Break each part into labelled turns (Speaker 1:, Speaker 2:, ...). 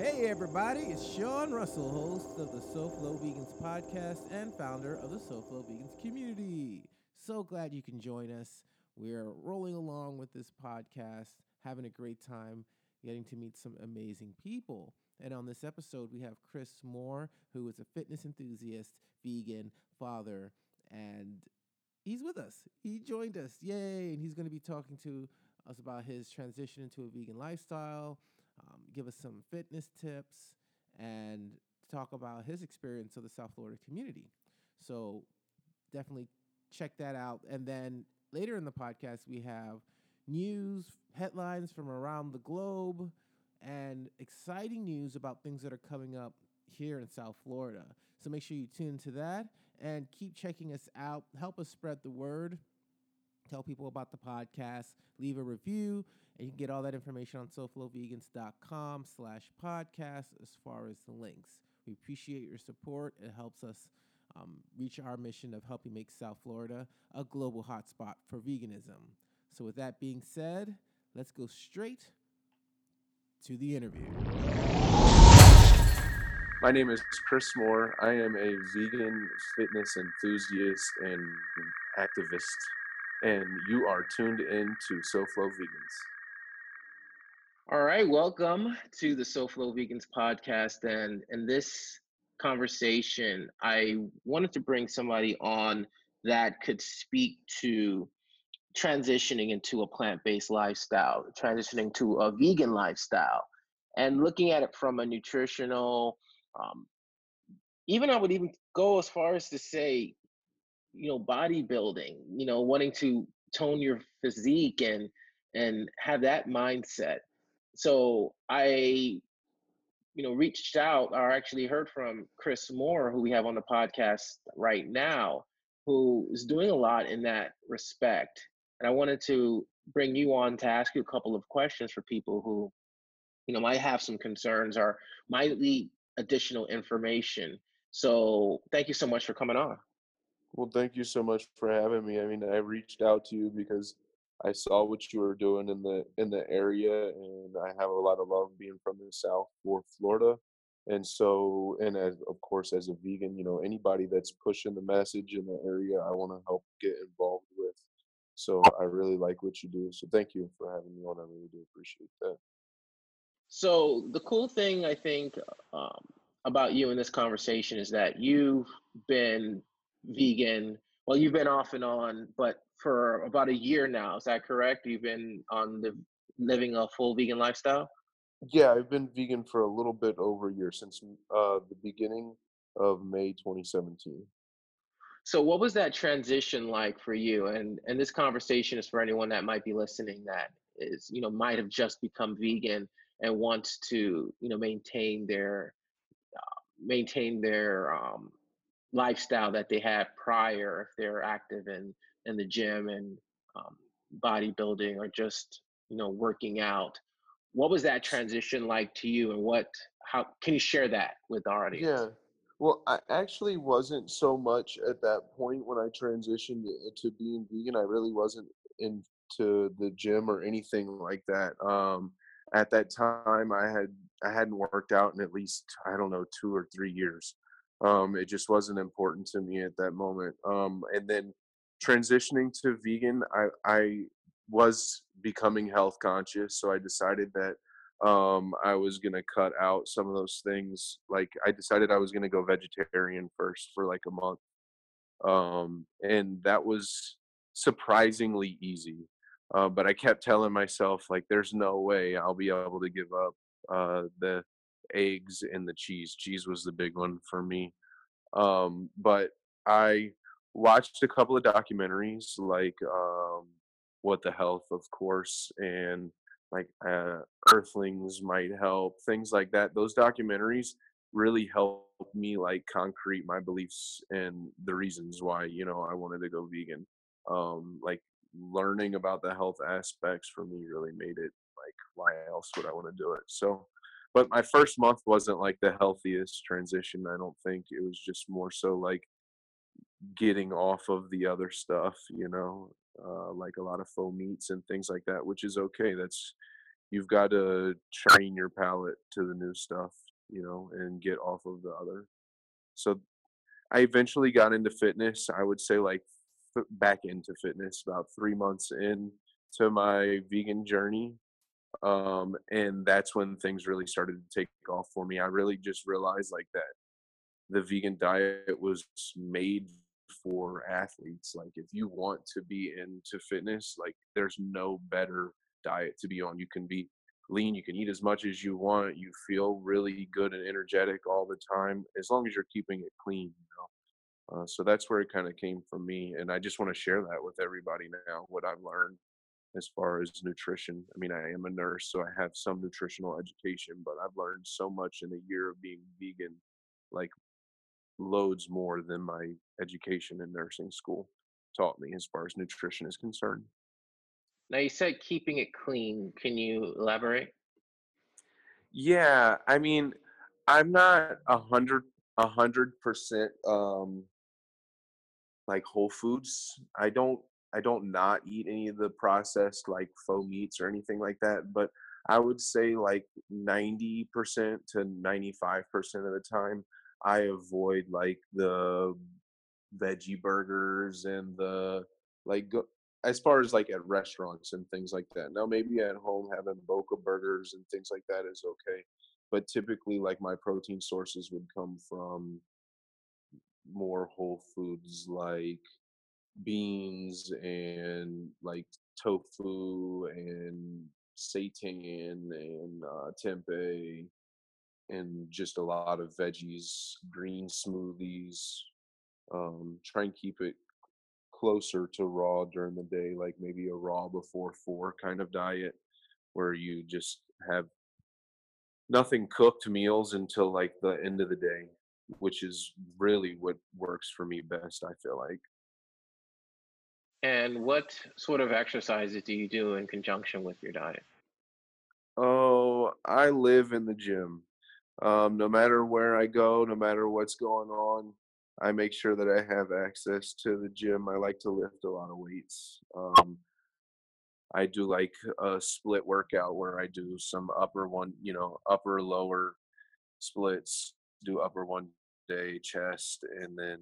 Speaker 1: Hey, everybody, it's Sean Russell, host of the SoFlo Vegans podcast and founder of the SoFlo Vegans community. So glad you can join us. We're rolling along with this podcast, having a great time, getting to meet some amazing people. And on this episode, we have Chris Moore, who is a fitness enthusiast, vegan, father, and he's with us. He joined us. Yay. And he's going to be talking to us about his transition into a vegan lifestyle, um, give us some fitness tips, and talk about his experience of the South Florida community. So definitely check that out. And then later in the podcast, we have news, headlines from around the globe, and exciting news about things that are coming up here in South Florida. So make sure you tune to that and keep checking us out. Help us spread the word. Tell people about the podcast. Leave a review. And you can get all that information on soflovegans.com slash podcast as far as the links. We appreciate your support. It helps us um, reach our mission of helping make South Florida a global hotspot for veganism. So with that being said, let's go straight to the interview.
Speaker 2: My name is Chris Moore. I am a vegan fitness enthusiast and activist, and you are tuned in to SoFlo Vegans.
Speaker 3: All right, welcome to the SoFlo Vegans podcast. And in this conversation, I wanted to bring somebody on that could speak to transitioning into a plant based lifestyle, transitioning to a vegan lifestyle, and looking at it from a nutritional, um, even I would even go as far as to say, you know, bodybuilding, you know, wanting to tone your physique and and have that mindset. So I, you know, reached out or actually heard from Chris Moore, who we have on the podcast right now, who is doing a lot in that respect. And I wanted to bring you on to ask you a couple of questions for people who, you know, might have some concerns or might need additional information. So thank you so much for coming on.
Speaker 2: Well, thank you so much for having me. I mean, I reached out to you because I saw what you were doing in the in the area, and I have a lot of love being from the South for Florida. And so, and as of course, as a vegan, you know, anybody that's pushing the message in the area, I want to help get involved with. So I really like what you do. So thank you for having me on. I really do appreciate that.
Speaker 3: So the cool thing I think um, about you in this conversation is that you've been vegan. Well, you've been off and on, but for about a year now. Is that correct? You've been on the living a full vegan lifestyle.
Speaker 2: Yeah, I've been vegan for a little bit over a year since uh, the beginning of May 2017.
Speaker 3: So, what was that transition like for you? And and this conversation is for anyone that might be listening that is you know might have just become vegan and wants to you know maintain their uh, maintain their um, lifestyle that they had prior if they're active in in the gym and um, bodybuilding or just you know working out what was that transition like to you and what how can you share that with our audience
Speaker 2: Yeah. Well, I actually wasn't so much at that point when I transitioned to being vegan. I really wasn't into the gym or anything like that. Um, at that time, I had I hadn't worked out in at least I don't know two or three years. Um, it just wasn't important to me at that moment. Um, and then transitioning to vegan, I I was becoming health conscious, so I decided that um i was to cut out some of those things like i decided i was to go vegetarian first for like a month um and that was surprisingly easy uh, but i kept telling myself like there's no way i'll be able to give up uh the eggs and the cheese. Cheese was the big one for me um but i watched a couple of documentaries like um what the health of course and like uh, Earthlings might help, things like that. Those documentaries really helped me like concrete my beliefs and the reasons why you know I wanted to go vegan. Um, like learning about the health aspects for me really made it like why else would I want to do it? So, but my first month wasn't like the healthiest transition. I don't think it was just more so like getting off of the other stuff, you know, uh, like a lot of faux meats and things like that, which is okay. That's you've got to train your palate to the new stuff, you know, and get off of the other. So I eventually got into fitness. I would say like back into fitness about three months in to my vegan journey. Um, and that's when things really started to take off for me. I really just realized like that the vegan diet was made for athletes. Like if you want to be into fitness, like there's no better diet to be on. You can be lean, you can eat as much as you want, you feel really good and energetic all the time, as long as you're keeping it clean, you know. Uh, so that's where it kind of came from me, and I just want to share that with everybody now. What I've learned as far as nutrition. I mean, I am a nurse, so I have some nutritional education, but I've learned so much in a year of being vegan, like loads more than my education in nursing school taught me as far as nutrition is concerned.
Speaker 3: Now you said keeping it clean. Can you elaborate?
Speaker 2: Yeah, I mean, I'm not a hundred a hundred percent um like whole foods. I don't I don't not eat any of the processed like faux meats or anything like that, but I would say like 90% to 95% of the time I avoid like the veggie burgers and the like go, as far as like at restaurants and things like that. Now maybe at home having Boca burgers and things like that is okay, but typically like my protein sources would come from more whole foods like beans and like tofu and seitan and uh, tempeh and just a lot of veggies, green smoothies. Um, try and keep it closer to raw during the day, like maybe a raw before four kind of diet, where you just have nothing cooked meals until like the end of the day, which is really what works for me best, I feel like.
Speaker 3: And what sort of exercises do you do in conjunction with your diet?
Speaker 2: Oh, I live in the gym. Um, no matter where I go, no matter what's going on, I make sure that I have access to the gym. I like to lift a lot of weights. Um, I do like a split workout where I do some upper one, you know, upper lower splits, do upper one day chest and then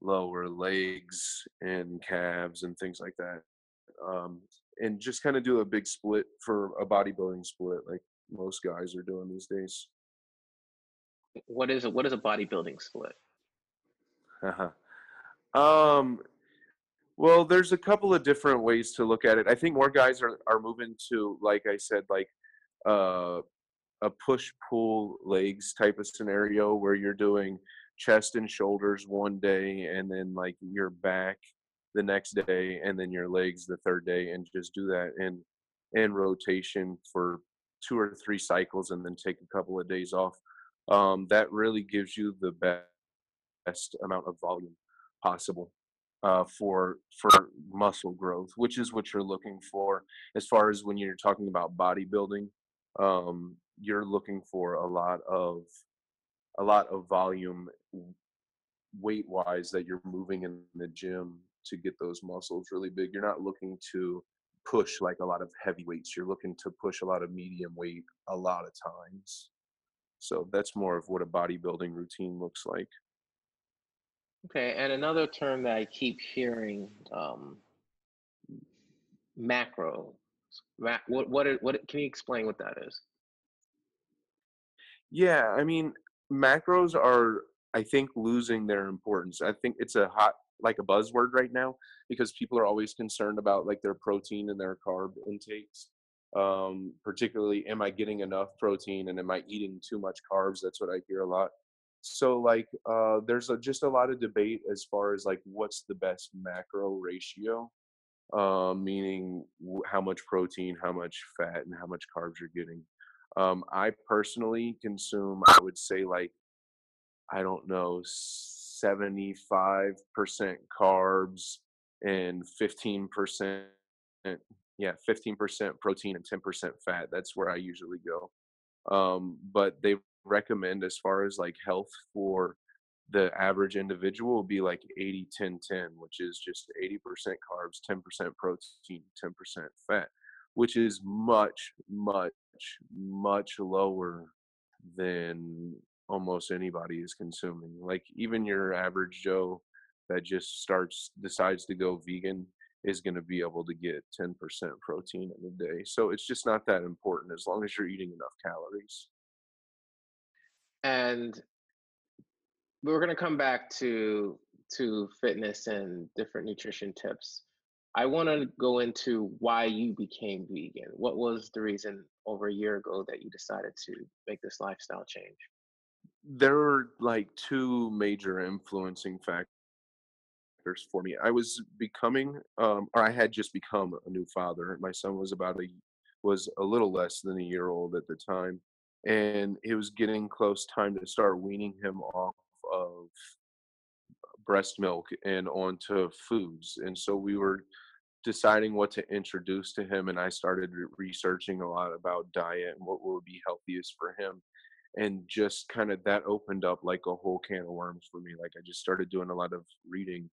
Speaker 2: lower legs and calves and things like that. Um, and just kind of do a big split for a bodybuilding split like most guys are doing these days.
Speaker 3: What is a what is a bodybuilding split?
Speaker 2: Uh-huh. Um, well, there's a couple of different ways to look at it. I think more guys are are moving to, like I said, like uh, a push pull legs type of scenario where you're doing chest and shoulders one day, and then like your back the next day, and then your legs the third day, and just do that in in rotation for two or three cycles, and then take a couple of days off um, that really gives you the best amount of volume possible uh, for for muscle growth, which is what you're looking for. As far as when you're talking about bodybuilding, um, you're looking for a lot of a lot of volume weight wise that you're moving in the gym to get those muscles really big. You're not looking to push like a lot of heavy weights. You're looking to push a lot of medium weight a lot of times. So that's more of what a bodybuilding routine looks like.
Speaker 3: Okay, and another term that I keep hearing, um, macro. What what what can you explain what that is?
Speaker 2: Yeah, I mean, macros are I think losing their importance. I think it's a hot like a buzzword right now because people are always concerned about like their protein and their carb intakes um, particularly am i getting enough protein and am i eating too much carbs? That's what i hear a lot. So like uh, there's a, just a lot of debate as far as like what's the best macro ratio um, meaning how much protein how much fat and how much carbs you're getting. Um, i personally consume i would say like i don't know 75% carbs and 15% yeah, 15% protein and 10% fat. That's where I usually go. Um, but they recommend as far as like health for the average individual be like 80 10 10 which is just 80% carbs 10% protein 10% fat which is much much, much lower than almost anybody is consuming. Like even your average Joe that just starts decides to go vegan is going to be able to get 10% protein in a day. So it's just not that important as long as you're eating enough calories.
Speaker 3: And we're going to come back to to fitness and different nutrition tips. I want to go into why you became vegan. What was the reason over a year ago that you decided to make this lifestyle change?
Speaker 2: There were like two major influencing factors for me. I was becoming, um, or I had just become a new father. My son was about a was a little less than a year old at the time, and it was getting close time to start weaning him off of breast milk and onto foods. And so we were deciding what to introduce to him and I started researching a lot about diet and what would be healthiest for him and just kind of that opened up like a whole can of worms for me like I just started doing a lot of reading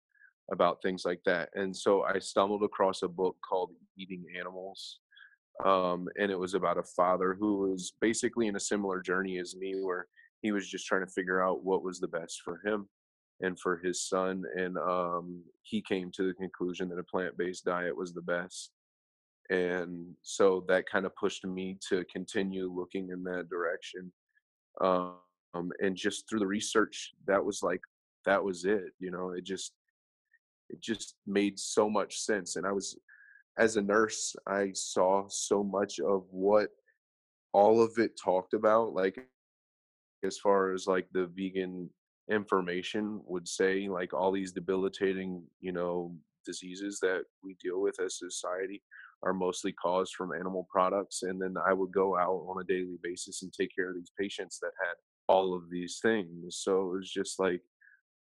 Speaker 2: about things like that and so I stumbled across a book called Eating Animals um, and it was about a father who was basically in a similar journey as me where he was just trying to figure out what was the best for him and for his son and um, he came to the conclusion that a plant-based diet was the best and so that kind of pushed me to continue looking in that direction um, and just through the research that was like that was it you know it just it just made so much sense and i was as a nurse i saw so much of what all of it talked about like as far as like the vegan information would say like all these debilitating you know diseases that we deal with as society are mostly caused from animal products and then i would go out on a daily basis and take care of these patients that had all of these things. So it was just like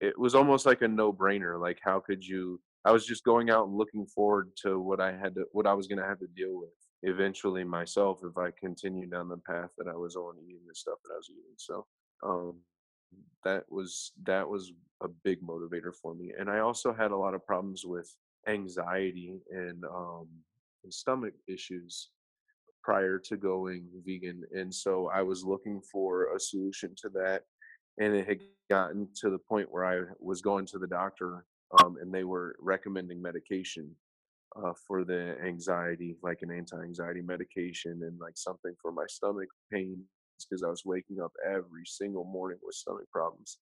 Speaker 2: it was almost like a no brainer like how could you i was just going out and looking forward to what i had to what i was going to have to deal with eventually myself if i continued down the path that i was on eating the stuff that i was eating so um that was that was a big motivator for me and i also had a lot of problems with anxiety and um and stomach issues prior to going vegan and so i was looking for a solution to that and it had gotten to the point where i was going to the doctor um, and they were recommending medication uh, for the anxiety like an anti-anxiety medication and like something for my stomach pain because I was waking up every single morning with stomach problems.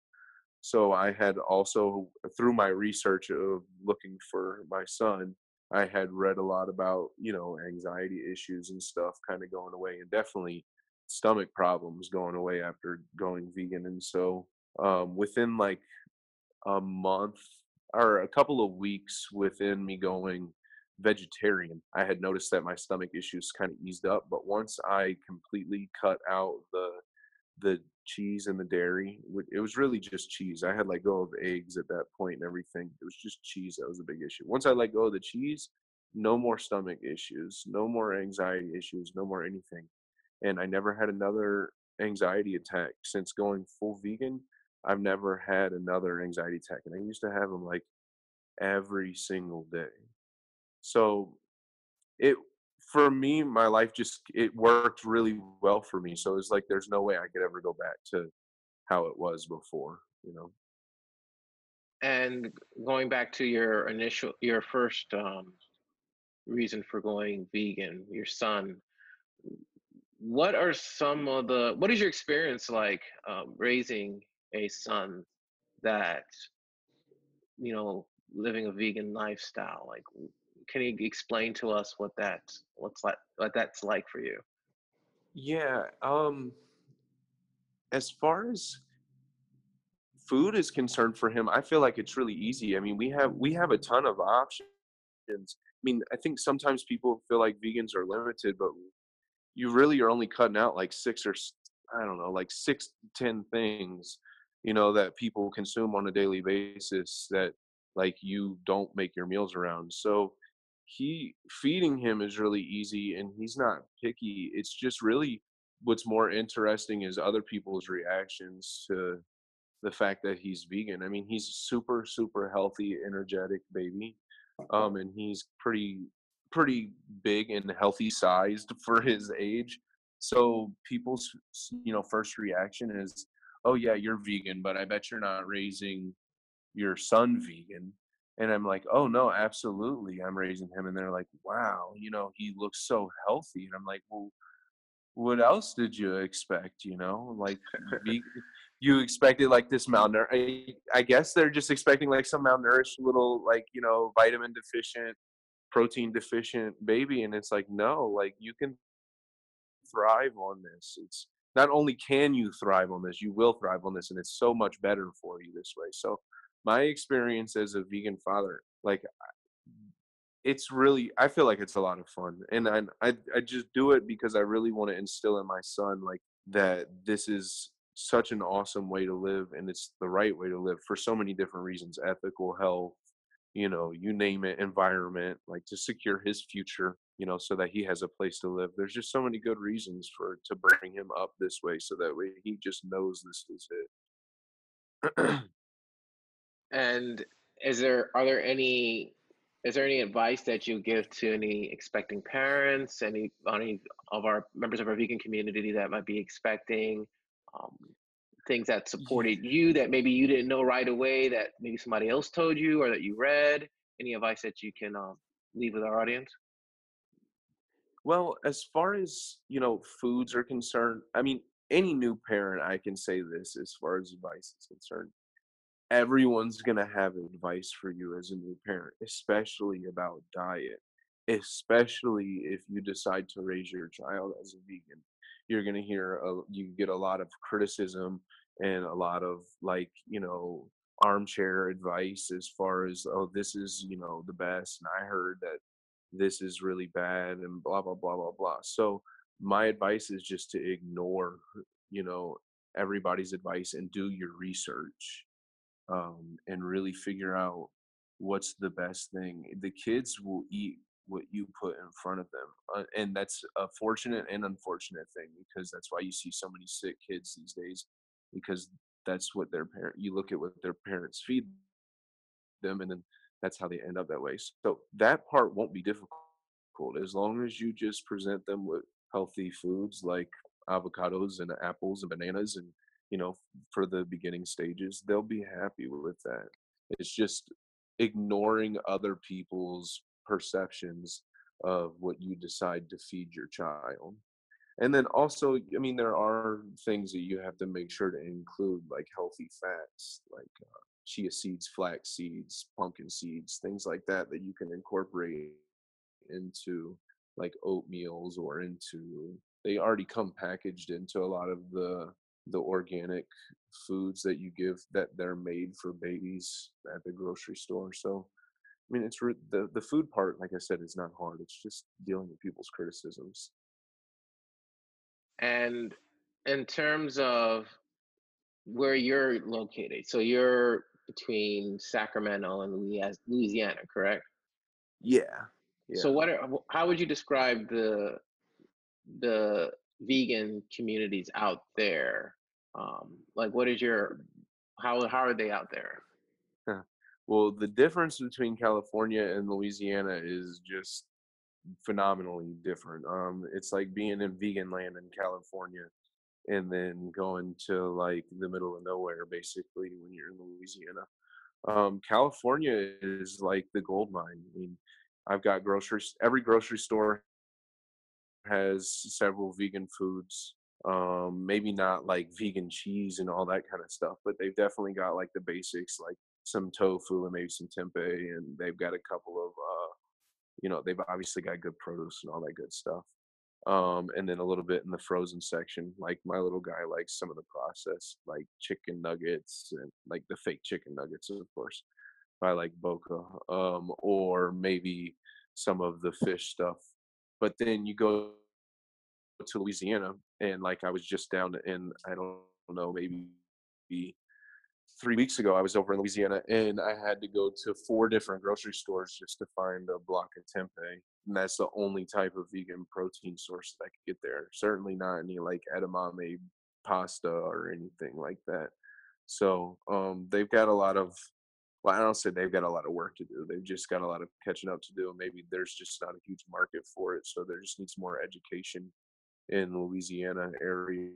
Speaker 2: So I had also, through my research of looking for my son, I had read a lot about, you know, anxiety issues and stuff kind of going away and definitely stomach problems going away after going vegan. And so um, within like a month or a couple of weeks within me going vegetarian, I had noticed that my stomach issues kind of eased up. But once I completely cut out the the cheese and the dairy, it was really just cheese. I had let go of eggs at that point and everything. It was just cheese that was a big issue. Once I let go of the cheese, no more stomach issues, no more anxiety issues, no more anything. And I never had another anxiety attack since going full vegan. I've never had another anxiety attack, and I used to have them like every single day. So it for me, my life just it worked really well for me. So it's like there's no way I could ever go back to how it was before, you know.
Speaker 3: And going back to your initial, your first um, reason for going vegan, your son. What are some of the? What is your experience like um, raising a son that, you know, living a vegan lifestyle? Like, can you explain to us what that what's like what that's like for you?
Speaker 2: Yeah, um as far as food is concerned for him, I feel like it's really easy. I mean, we have we have a ton of options. I mean, I think sometimes people feel like vegans are limited, but you really are only cutting out like six or I don't know, like six ten things, you know, that people consume on a daily basis that like you don't make your meals around. So he feeding him is really easy and he's not picky it's just really what's more interesting is other people's reactions to the fact that he's vegan i mean he's super super healthy energetic baby um and he's pretty pretty big and healthy sized for his age so people's you know first reaction is oh yeah you're vegan but i bet you're not raising your son vegan. And i'm like oh no absolutely i'm raising him. And they're like wow you know he looks so healthy. And i'm like well what else did you expect you know like you expected like this malnourished I, I guess they're just expecting like some malnourished little like you know vitamin deficient protein deficient baby and it's like no like you can thrive on this it's not only can you thrive on this you will thrive on this and it's so much better for you this way. So my experience as a vegan father like it's really i feel like it's a lot of fun and i i, I just do it because i really want to instill in my son like that this is such an awesome way to live and it's the right way to live for so many different reasons ethical health you know you name it environment like to secure his future you know so that he has a place to live. There's just so many good reasons for to bring him up this way so that way he just knows this is
Speaker 3: it. And is there are there any is there any advice that you give to any expecting parents any any of our members of our vegan community that might be expecting um, things that supported you that maybe you didn't know right away that maybe somebody else told you or that you read? Any advice that you can um, leave with our audience?
Speaker 2: Well as far as you know foods are concerned i mean any new parent i can say this as far as advice is concerned everyone's going to have advice for you as a new parent especially about diet especially if you decide to raise your child as a vegan you're going to hear a, you get a lot of criticism and a lot of like you know armchair advice as far as oh this is you know the best and i heard that this is really bad and blah blah blah blah blah. So my advice is just to ignore you know everybody's advice and do your research um, and really figure out what's the best thing. The kids will eat what you put in front of them uh, and that's a fortunate and unfortunate thing because that's why you see so many sick kids these days because that's what their parent you look at what their parents feed them and then that's how they end up that way. So that part won't be difficult as long as you just present them with healthy foods like avocados and apples and bananas and you know for the beginning stages they'll be happy with that. It's just ignoring other people's perceptions of what you decide to feed your child. And then also i mean there are things that you have to make sure to include like healthy fats like uh, chia seeds flax seeds pumpkin seeds things like that that you can incorporate into like oatmeals or into they already come packaged into a lot of the the organic foods that you give that they're made for babies at the grocery store so mean, it's re- the the food part. Like I said, is not hard. It's just dealing with people's criticisms.
Speaker 3: And in terms of where you're located, so you're between Sacramento and Louisiana, correct?
Speaker 2: Yeah. yeah.
Speaker 3: So what are, how would you describe the the vegan communities out there? Um, like what is your how how are they out there?
Speaker 2: Well, the difference between California and Louisiana is just phenomenally different. Um, it's like being in vegan land in California and then going to like the middle of nowhere basically when you're in Louisiana. Um, California is like the gold mine. I mean, I've got groceries. Every grocery store has several vegan foods. Um, maybe not like vegan cheese and all that kind of stuff, but they've definitely got like the basics, like some tofu and maybe some tempeh, and they've got a couple of, uh, you know, they've obviously got good produce and all that good stuff. Um, and then a little bit in the frozen section. Like my little guy likes some of the processed, like chicken nuggets and like the fake chicken nuggets, of course. I like Boca, um, or maybe some of the fish stuff. But then you go to Louisiana, and like I was just down in, I don't know, maybe three weeks ago, I was over in Louisiana and I had to go to four different grocery stores just to find a block of tempeh. And that's the only type of vegan protein source that I could get there. Certainly not any like edamame pasta or anything like that. So um, they've got a lot of, well, I don't say they've got a lot of work to do. They've just got a lot of catching up to do. Maybe there's just not a huge market for it. So there just needs more education in Louisiana area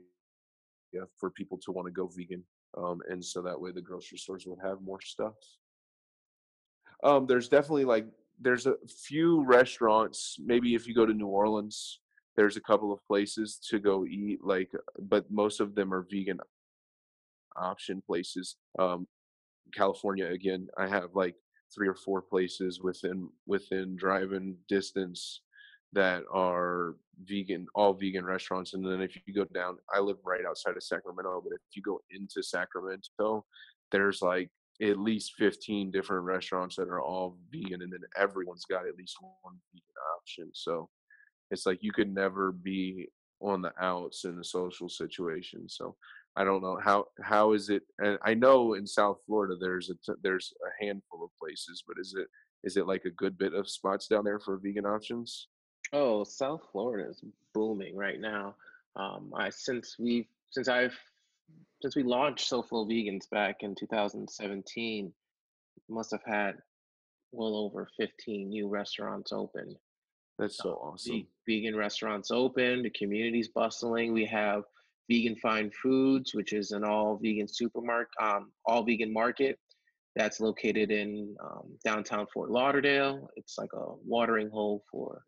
Speaker 2: for people to want to go vegan. Um, and so that way the grocery stores would have more stuff. Um, there's definitely like there's a few restaurants. Maybe if you go to New Orleans, there's a couple of places to go eat. Like, but most of them are vegan option places. Um, California again, I have like three or four places within within driving distance that are vegan, all vegan restaurants. And then if you go down, I live right outside of Sacramento, but if you go into Sacramento, there's like at least 15 different restaurants that are all vegan, and then everyone's got at least one vegan option. So it's like you could never be on the outs in a social situation. So I don't know how how is it. And I know in South Florida there's a there's a handful of places, but is it is it like a good bit of spots down there for vegan options?
Speaker 3: Oh, South Florida is booming right now. Um, I since we've since I've since we launched SoFlo Vegans back in 2017, must have had well over 15 new restaurants open.
Speaker 2: That's so
Speaker 3: Uh,
Speaker 2: awesome.
Speaker 3: ve- vegan restaurants open, the community's bustling. We have Vegan Fine Foods, which is an all vegan supermarket, um, all vegan market that's located in um, downtown Fort Lauderdale. It's like a watering hole for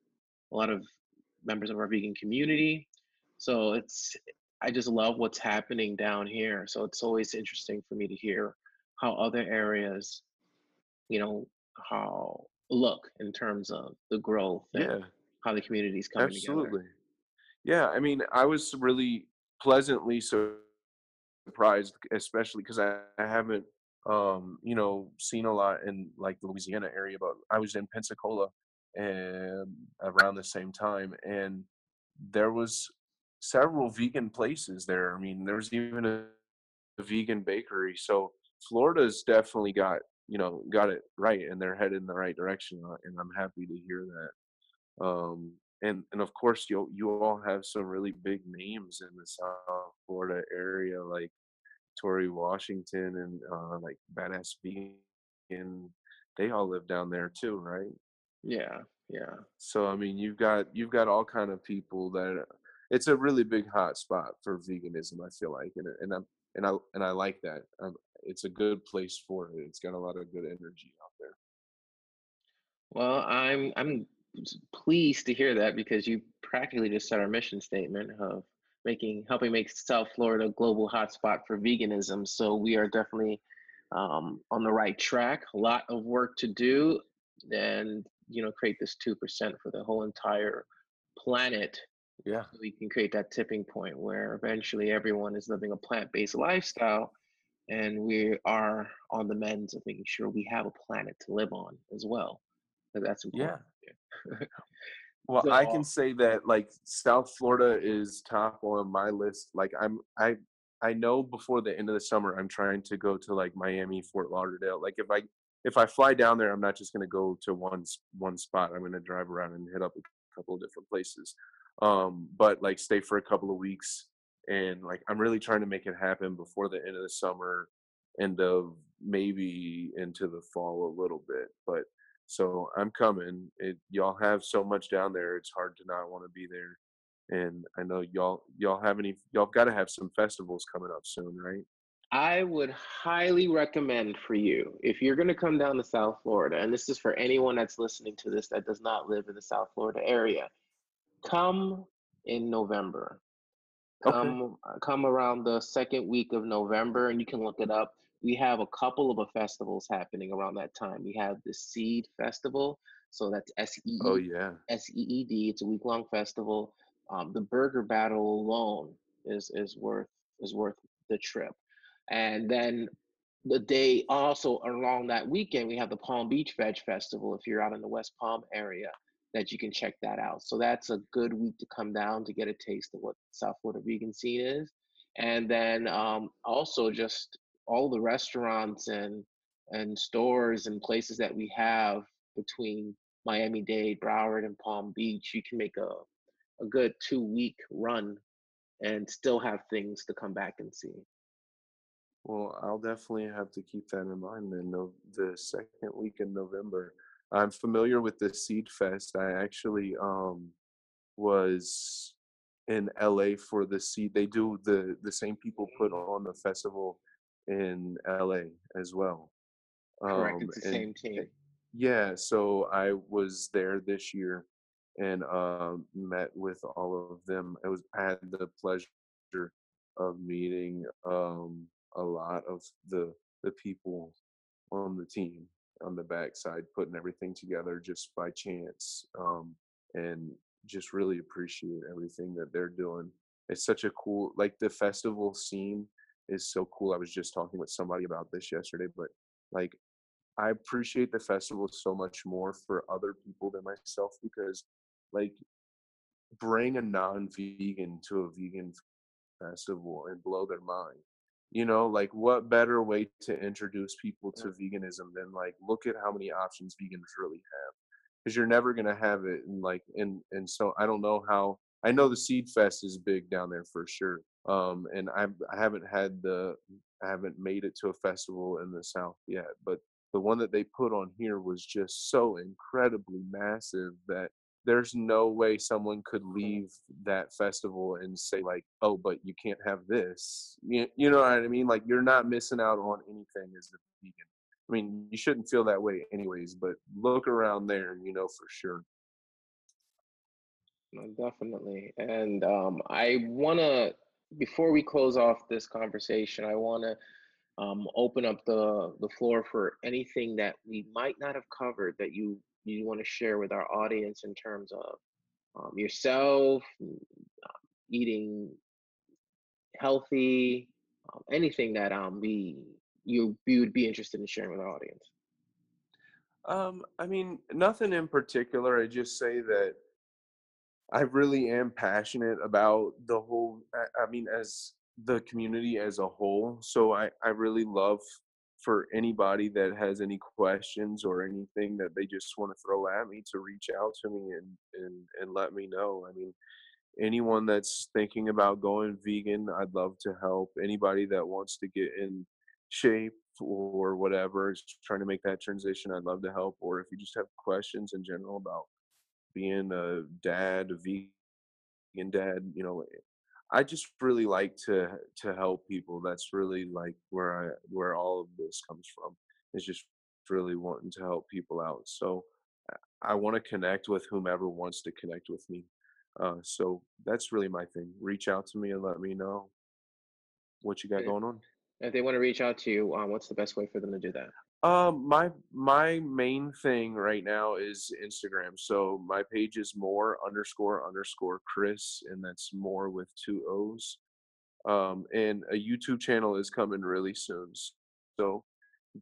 Speaker 3: a lot of members of our vegan community. So it's I just love what's happening down here. So it's always interesting for me to hear how other areas, you know, how look in terms of the growth and
Speaker 2: Yeah,
Speaker 3: how the community's coming together.
Speaker 2: absolutely. Yeah, I mean, I was really pleasantly surprised, especially because I, I haven't, um, you know, seen a lot in like the Louisiana area, but I was in Pensacola and around the same time, and there was several vegan places there. I mean, there was even a, a vegan bakery. So Florida's definitely got, you know, got it right, and they're headed in the right direction, uh, and I'm happy to hear that. Um, and and of course, you you all have some really big names in the South Florida area, like Tori Washington and uh, like Badass Vegan. They all live down there too, right?
Speaker 3: Yeah, yeah.
Speaker 2: So I mean, you've got you've got all kind of people that it's a really big hot spot for veganism. I feel like, and and I'm and I and I like that. Um, it's a good place for it. It's got a lot of good energy out there.
Speaker 3: Well, I'm I'm pleased to hear that because you practically just said our mission statement of making helping make South Florida a global hotspot for veganism. So we are definitely um, on the right track. A lot of work to do, and you know, create this two percent for the whole entire planet.
Speaker 2: Yeah,
Speaker 3: So we can create that tipping point where eventually everyone is living a plant-based lifestyle, and we are on the mends of making sure we have a planet to live on as well. That's
Speaker 2: yeah.
Speaker 3: important.
Speaker 2: Well, I can say that like South Florida is top on my list. Like I'm I I know before the end of the summer I'm trying to go to like Miami, Fort Lauderdale. Like if I if I fly down there, I'm not just going to go to one one spot. I'm going to drive around and hit up a couple of different places. Um but like stay for a couple of weeks and like I'm really trying to make it happen before the end of the summer, end of maybe into the fall a little bit. But so I'm coming. It, y'all have so much down there. It's hard to not want to be there. And I know y'all y'all have any y'all got to have some festivals coming up soon, right?
Speaker 3: I would highly recommend for you if you're going to come down to South Florida, and this is for anyone that's listening to this that does not live in the South Florida area, come in November.
Speaker 2: Okay.
Speaker 3: come uh, come around the second week of November, and you can look it up. We have a couple of festivals happening around that time. We have the Seed Festival, so that's S E
Speaker 2: Oh
Speaker 3: E
Speaker 2: yeah.
Speaker 3: S E E D. It's a week long festival. Um, the Burger Battle alone is is worth is worth the trip, and then the day also along that weekend we have the Palm Beach Veg Festival. If you're out in the West Palm area, that you can check that out. So that's a good week to come down to get a taste of what South Florida vegan scene is, and then um, also just all the restaurants and and stores and places that we have between Miami-Dade, Broward, and Palm Beach. You can make a a good two week run and still have things to come back and see.
Speaker 2: Well, I'll definitely have to keep that in mind then. No, the second week in November. I'm familiar with the Seed Fest. I actually um was in LA for the seed. They do the the same people put on the festival in LA as well.
Speaker 3: Correct. Um, it's the same team.
Speaker 2: Yeah, so I was there this year and um, met with all of them. I was I had the pleasure of meeting um, a lot of the the people on the team on the backside, putting everything together just by chance, um, and just really appreciate everything that they're doing. It's such a cool like the festival scene is so cool. I was just talking with somebody about this yesterday, but like I appreciate the festival so much more for other people than myself because like bring a non-vegan to a vegan festival and blow their mind. You know, like what better way to introduce people to veganism than like look at how many options vegans really have. Because you're never gonna have it and like and and so I don't know how I know the Seed Fest is big down there for sure. Um and I've I haven't had the I haven't made it to a festival in the South yet, but the one that they put on here was just so incredibly massive that there's no way someone could leave that festival and say like oh but you can't have this. You, you know what i mean? Like you're not missing out on anything as a vegan. I mean you shouldn't feel that way anyways but look around there and you know for sure.
Speaker 3: No, definitely and um, i want to before we close off this conversation i want to um, open up the the floor for anything that we might not have covered that you you want to share with our audience in terms of um, yourself, uh, eating healthy, um, anything that um we you you would be interested in sharing with our audience.
Speaker 2: Um, I mean, nothing in particular. I just say that I really am passionate about the whole. I, I mean, as the community as a whole. So I I really love for anybody that has any questions or anything that they just want to throw at me to reach out to me and and and let me know. I mean, anyone that's thinking about going vegan, I'd love to help. Anybody that wants to get in shape or whatever is trying to make that transition, I'd love to help. Or if you just have questions in general about being a dad, a vegan dad, you know, I just really like to to help people. That's really like where I where all of this comes from. Is just really wanting to help people out. So I want to connect with whomever wants to connect with me. Uh, so that's really my thing. Reach out to me and let me know what you got going on.
Speaker 3: If they want to reach out to you, um, what's the best way for them to do that?
Speaker 2: Um, my my main thing right now is Instagram. So my page is Moore underscore underscore Chris, and that's Moore with two O's. Um, and a YouTube channel is coming really soon. So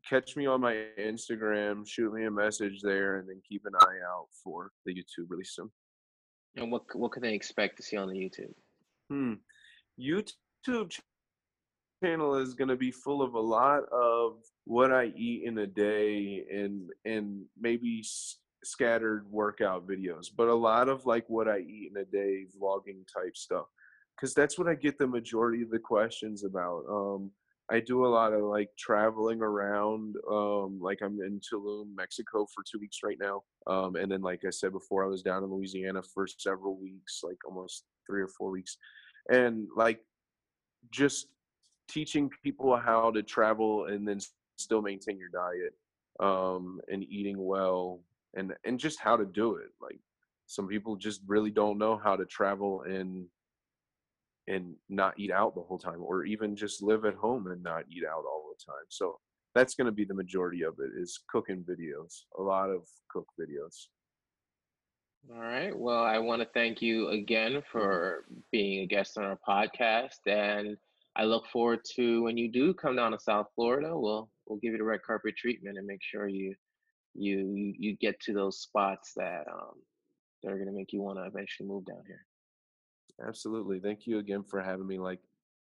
Speaker 2: catch me on my Instagram, shoot me a message there, and then keep an eye out for the YouTube really soon.
Speaker 3: And what what can they expect to see on the YouTube?
Speaker 2: Hmm. YouTube channel is going to be full of a lot of what I eat in a day and and maybe s- scattered workout videos, but a lot of like what I eat in a day vlogging type stuff because that's what I get the majority of the questions about. Um, I do a lot of like traveling around. Um, like I'm in Tulum, Mexico for two weeks right now. Um, and then, like I said before, I was down in Louisiana for several weeks, like almost three or four weeks. And like just teaching people how to travel and then still maintain your diet um, and eating well and and just how to do it like some people just really don't know how to travel and and not eat out the whole time or even just live at home and not eat out all the time so that's going to be the majority of it is cooking videos a lot of cook videos.
Speaker 3: All right well i want to thank you again for being a guest on our podcast and I look forward to when you do come down to South Florida. We'll we'll give you the red carpet treatment and make sure you you you get to those spots that um that are gonna make you want to eventually move down here.
Speaker 2: Absolutely. Thank you again for having me. Like,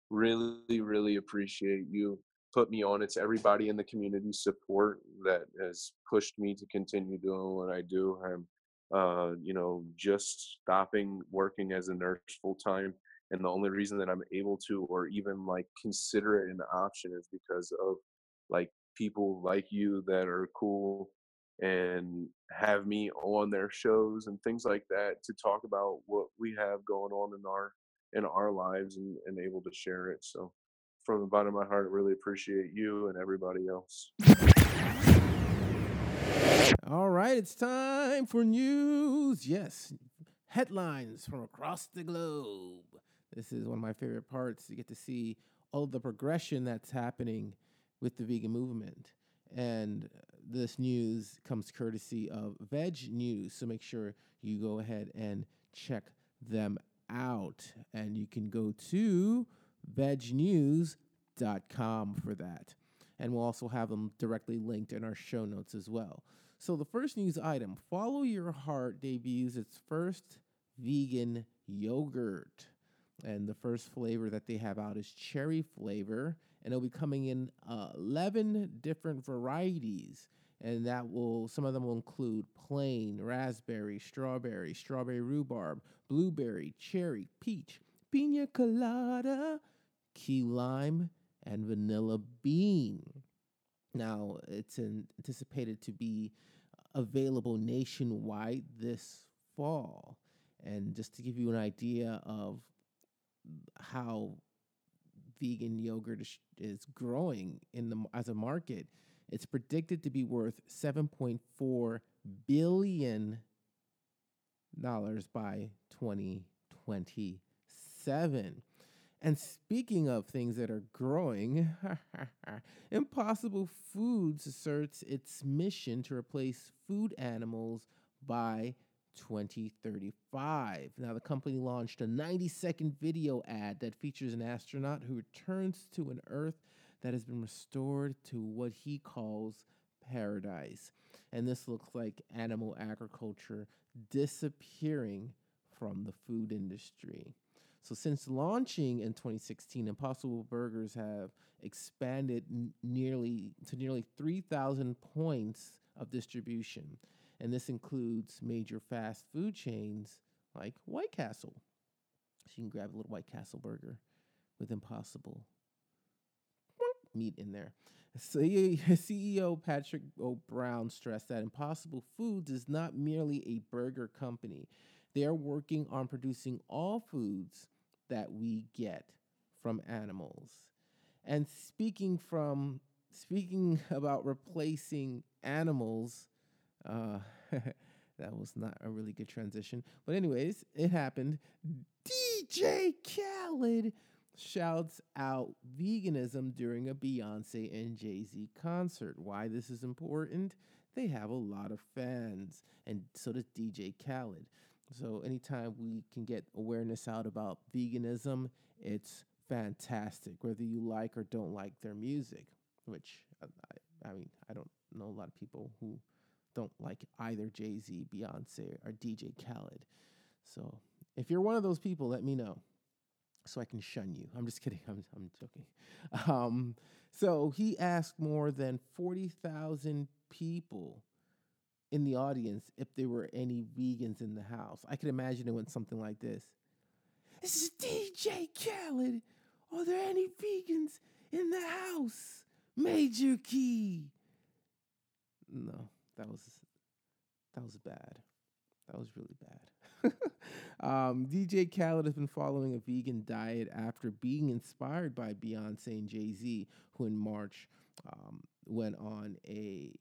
Speaker 2: really, really appreciate you put me on. It's everybody in the community support that has pushed me to continue doing what I do. I'm, uh, you know, just stopping working as a nurse full time and the only reason that i'm able to or even like consider it an option is because of like people like you that are cool and have me on their shows and things like that to talk about what we have going on in our in our lives and, and able to share it. So from the bottom of my heart, really appreciate you and everybody else.
Speaker 1: All right, it's time for news. Yes, headlines from across the globe. This is one of my favorite parts. You get to see all the progression that's happening with the vegan movement. And this news comes courtesy of Veg News. So make sure you go ahead and check them out. And you can go to vegnews.com for that. And we'll also have them directly linked in our show notes as well. So, the first news item Follow Your Heart debuts its first vegan yogurt. And the first flavor that they have out is cherry flavor. And it'll be coming in uh, 11 different varieties. And that will, some of them will include plain, raspberry, strawberry, strawberry rhubarb, blueberry, cherry, peach, pina colada, key lime, and vanilla bean. Now, it's anticipated to be available nationwide this fall. And just to give you an idea of how vegan yogurt is, is growing in the as a market, it's predicted to be worth 7.4 billion dollars by 2027. And speaking of things that are growing, Impossible Foods asserts its mission to replace food animals by 2035. Now, the company launched a 90 second video ad that features an astronaut who returns to an Earth that has been restored to what he calls paradise. And this looks like animal agriculture disappearing from the food industry. So since launching in 2016, Impossible Burgers have expanded nearly to nearly 3,000 points of distribution, and this includes major fast food chains like White Castle. So you can grab a little White Castle burger with Impossible meat in there. CEO Patrick O. Brown stressed that Impossible Foods is not merely a burger company. They are working on producing all foods that we get from animals. And speaking from speaking about replacing animals, uh, that was not a really good transition. But anyways, it happened. DJ Khaled shouts out veganism during a Beyonce and Jay Z concert. Why this is important? They have a lot of fans, and so does DJ Khaled. So anytime we can get awareness out about veganism, it's fantastic. Whether you like or don't like their music, which uh, I, I mean, I don't know a lot of people who don't like either Jay Z, Beyonce, or DJ Khaled. So if you're one of those people, let me know so I can shun you. I'm just kidding. I'm, I'm joking. Um, so he asked more than 40,000 people in the audience if there were any vegans in the house. I could imagine it went something like this. This is DJ Khaled. Are there any vegans in the house? Major key. No, that was that was bad. That was really bad. um, DJ Khaled has been following a vegan diet after being inspired by Beyonce and Jay Z, who in March um, went on a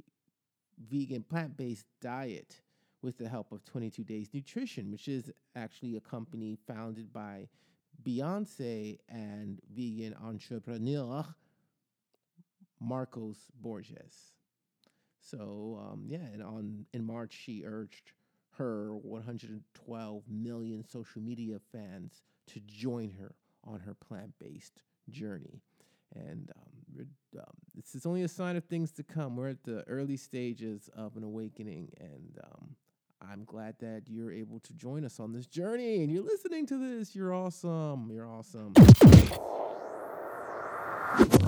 Speaker 1: vegan plant based diet with the help of 22 Days Nutrition, which is actually a company founded by Beyonce and vegan entrepreneur Marcos Borges. So um, yeah, and on in March she urged her 112 million social media fans to join her on her plant-based journey. And um, um, this is only a sign of things to come. We're at the early stages of an awakening, and um, I'm glad that you're able to join us on this journey and you're listening to this. You're awesome. You're awesome.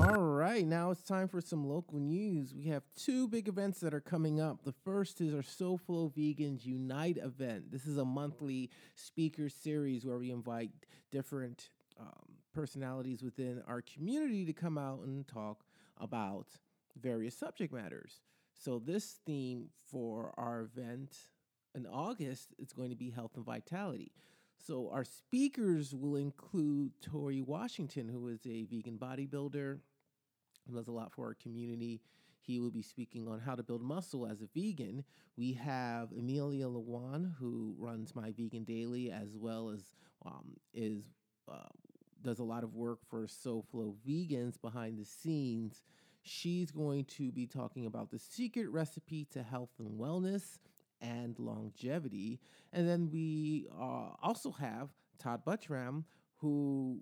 Speaker 1: All right, now it's time for some local news. We have two big events that are coming up. The first is our SoFlo Vegans Unite event. This is a monthly speaker series where we invite different um, personalities within our community to come out and talk about various subject matters. So, this theme for our event in August is going to be health and vitality. So our speakers will include Torre Washington, who is a vegan bodybuilder, does a lot for our community. He will be speaking on how to build muscle as a vegan. We have Amelia Lawan, who runs My Vegan Daily, as well as um, is uh, does a lot of work for SoFlo Vegans behind the scenes. She's going to be talking about the secret recipe to health and wellness and longevity. And then we uh, also have Todd Buttram, who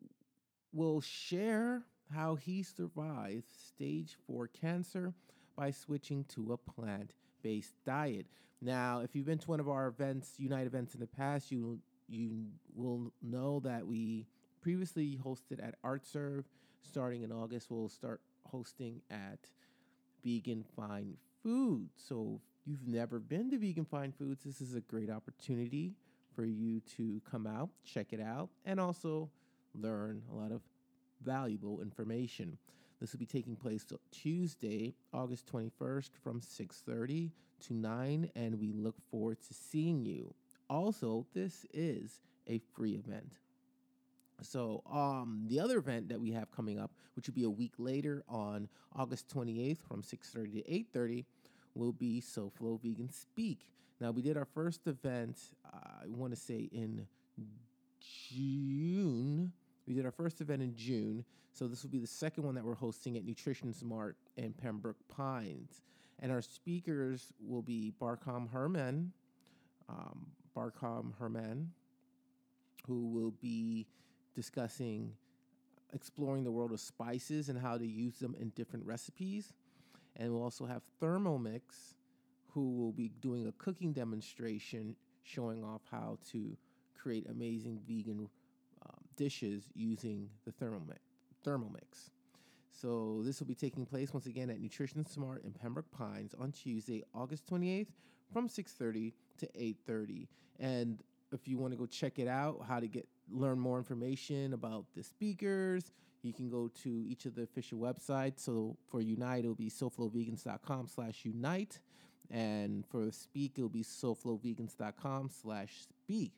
Speaker 1: will share how he survived stage four cancer by switching to a plant based diet. Now, if you've been to one of our events, Unite events in the past, you you will know that we previously hosted at ArtServe. Starting in August, we'll start hosting at Vegan Fine Foods. So if you've never been to Vegan Fine Foods, this is a great opportunity for you to come out, check it out, and also learn a lot of valuable information. This will be taking place Tuesday, August 21st from 6:30 to 9 and we look forward to seeing you. Also, this is a free event. So, um, the other event that we have coming up, which will be a week later on August 28th from 6:30 to 8:30, will be SoFlo Vegan Speak. Now, we did our first event, uh, I want to say in June. We did our first event in June, so this will be the second one that we're hosting at Nutrition Smart in Pembroke Pines. And our speakers will be Barcom Herman, um, Barkham Herman, who will be discussing exploring the world of spices and how to use them in different recipes. And we'll also have Thermomix, who will be doing a cooking demonstration showing off how to create amazing vegan dishes using the Thermomix. Thermomix. So this will be taking place once again at Nutrition Smart in Pembroke Pines on Tuesday, August 28th from 6:30 to 8:30. And if you want to go check it out, how to get learn more information about the speakers, you can go to each of the official websites. So for Unite, it'll be soflovegans.com slash unite. And for Speak, it'll be soflovegans.com slash speak.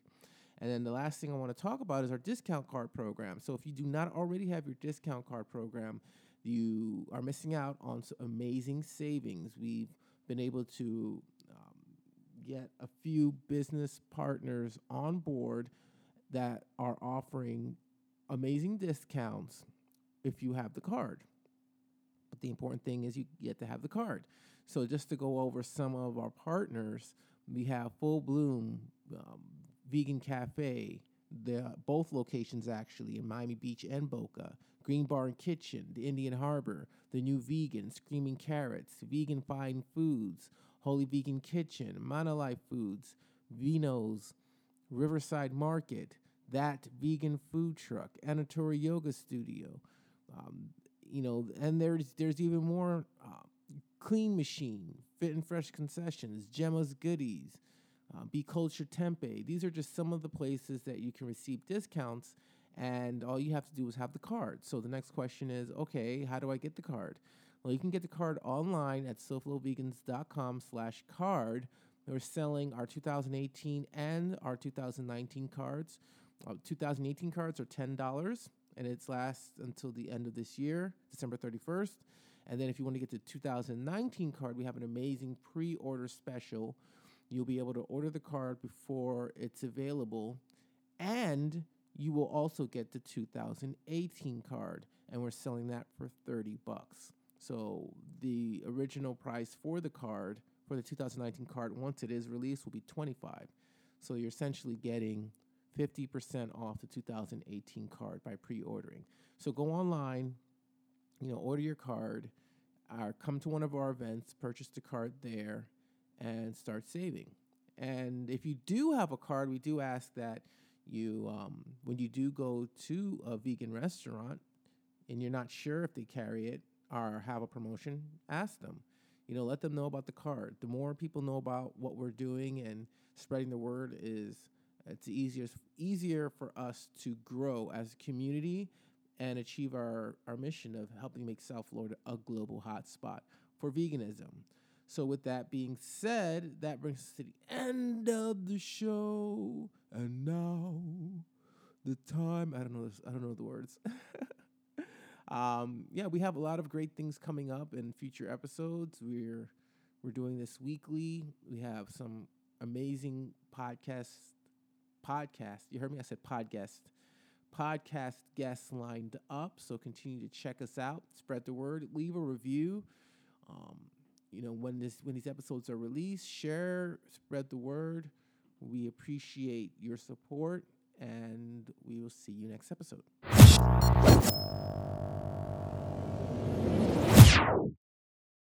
Speaker 1: And then the last thing I want to talk about is our discount card program. So if you do not already have your discount card program, you are missing out on some amazing savings. We've been able to um, get a few business partners on board that are offering amazing discounts if you have the card. But the important thing is you get to have the card. So just to go over some of our partners, we have Full Bloom, um, Vegan Cafe, the both locations actually in Miami Beach and Boca, Green Barn Kitchen, the Indian Harbor, the New Vegan, Screaming Carrots, Vegan Fine Foods, Holy Vegan Kitchen, Monolife Foods, Vinos, Riverside Market, that vegan food truck, Anatori Yoga Studio, um, you know, and there's there's even more. Uh, Clean Machine, Fit and Fresh Concessions, Gemma's Goodies, uh, Be Culture Tempeh. These are just some of the places that you can receive discounts, and all you have to do is have the card. So the next question is, okay, how do I get the card? Well, you can get the card online at soflovegans.com slash card. We're selling our 2018 and our 2019 cards. Uh, 2018 cards are $10 and it's lasts until the end of this year, December 31st. And then if you want to get the 2019 card, we have an amazing pre-order special. You'll be able to order the card before it's available and you will also get the 2018 card and we're selling that for 30 bucks. So the original price for the card for the 2019 card once it is released will be 25. So you're essentially getting 50% off the 2018 card by pre-ordering. So go online, you know, order your card, or come to one of our events, purchase the card there, and start saving. And if you do have a card, we do ask that you, um, when you do go to a vegan restaurant and you're not sure if they carry it or have a promotion, ask them. You know, let them know about the card. The more people know about what we're doing and spreading the word is it's easier easier for us to grow as a community and achieve our, our mission of helping make South Florida a global hotspot for veganism. So, with that being said, that brings us to the end of the show. And now, the time I don't know. This, I don't know the words. um, yeah, we have a lot of great things coming up in future episodes. We're we're doing this weekly. We have some amazing podcast podcast. You heard me? I said podcast. Podcast guests lined up. So continue to check us out. Spread the word. Leave a review. Um, you know when this when these episodes are released, share, spread the word. We appreciate your support, and we will see you next episode.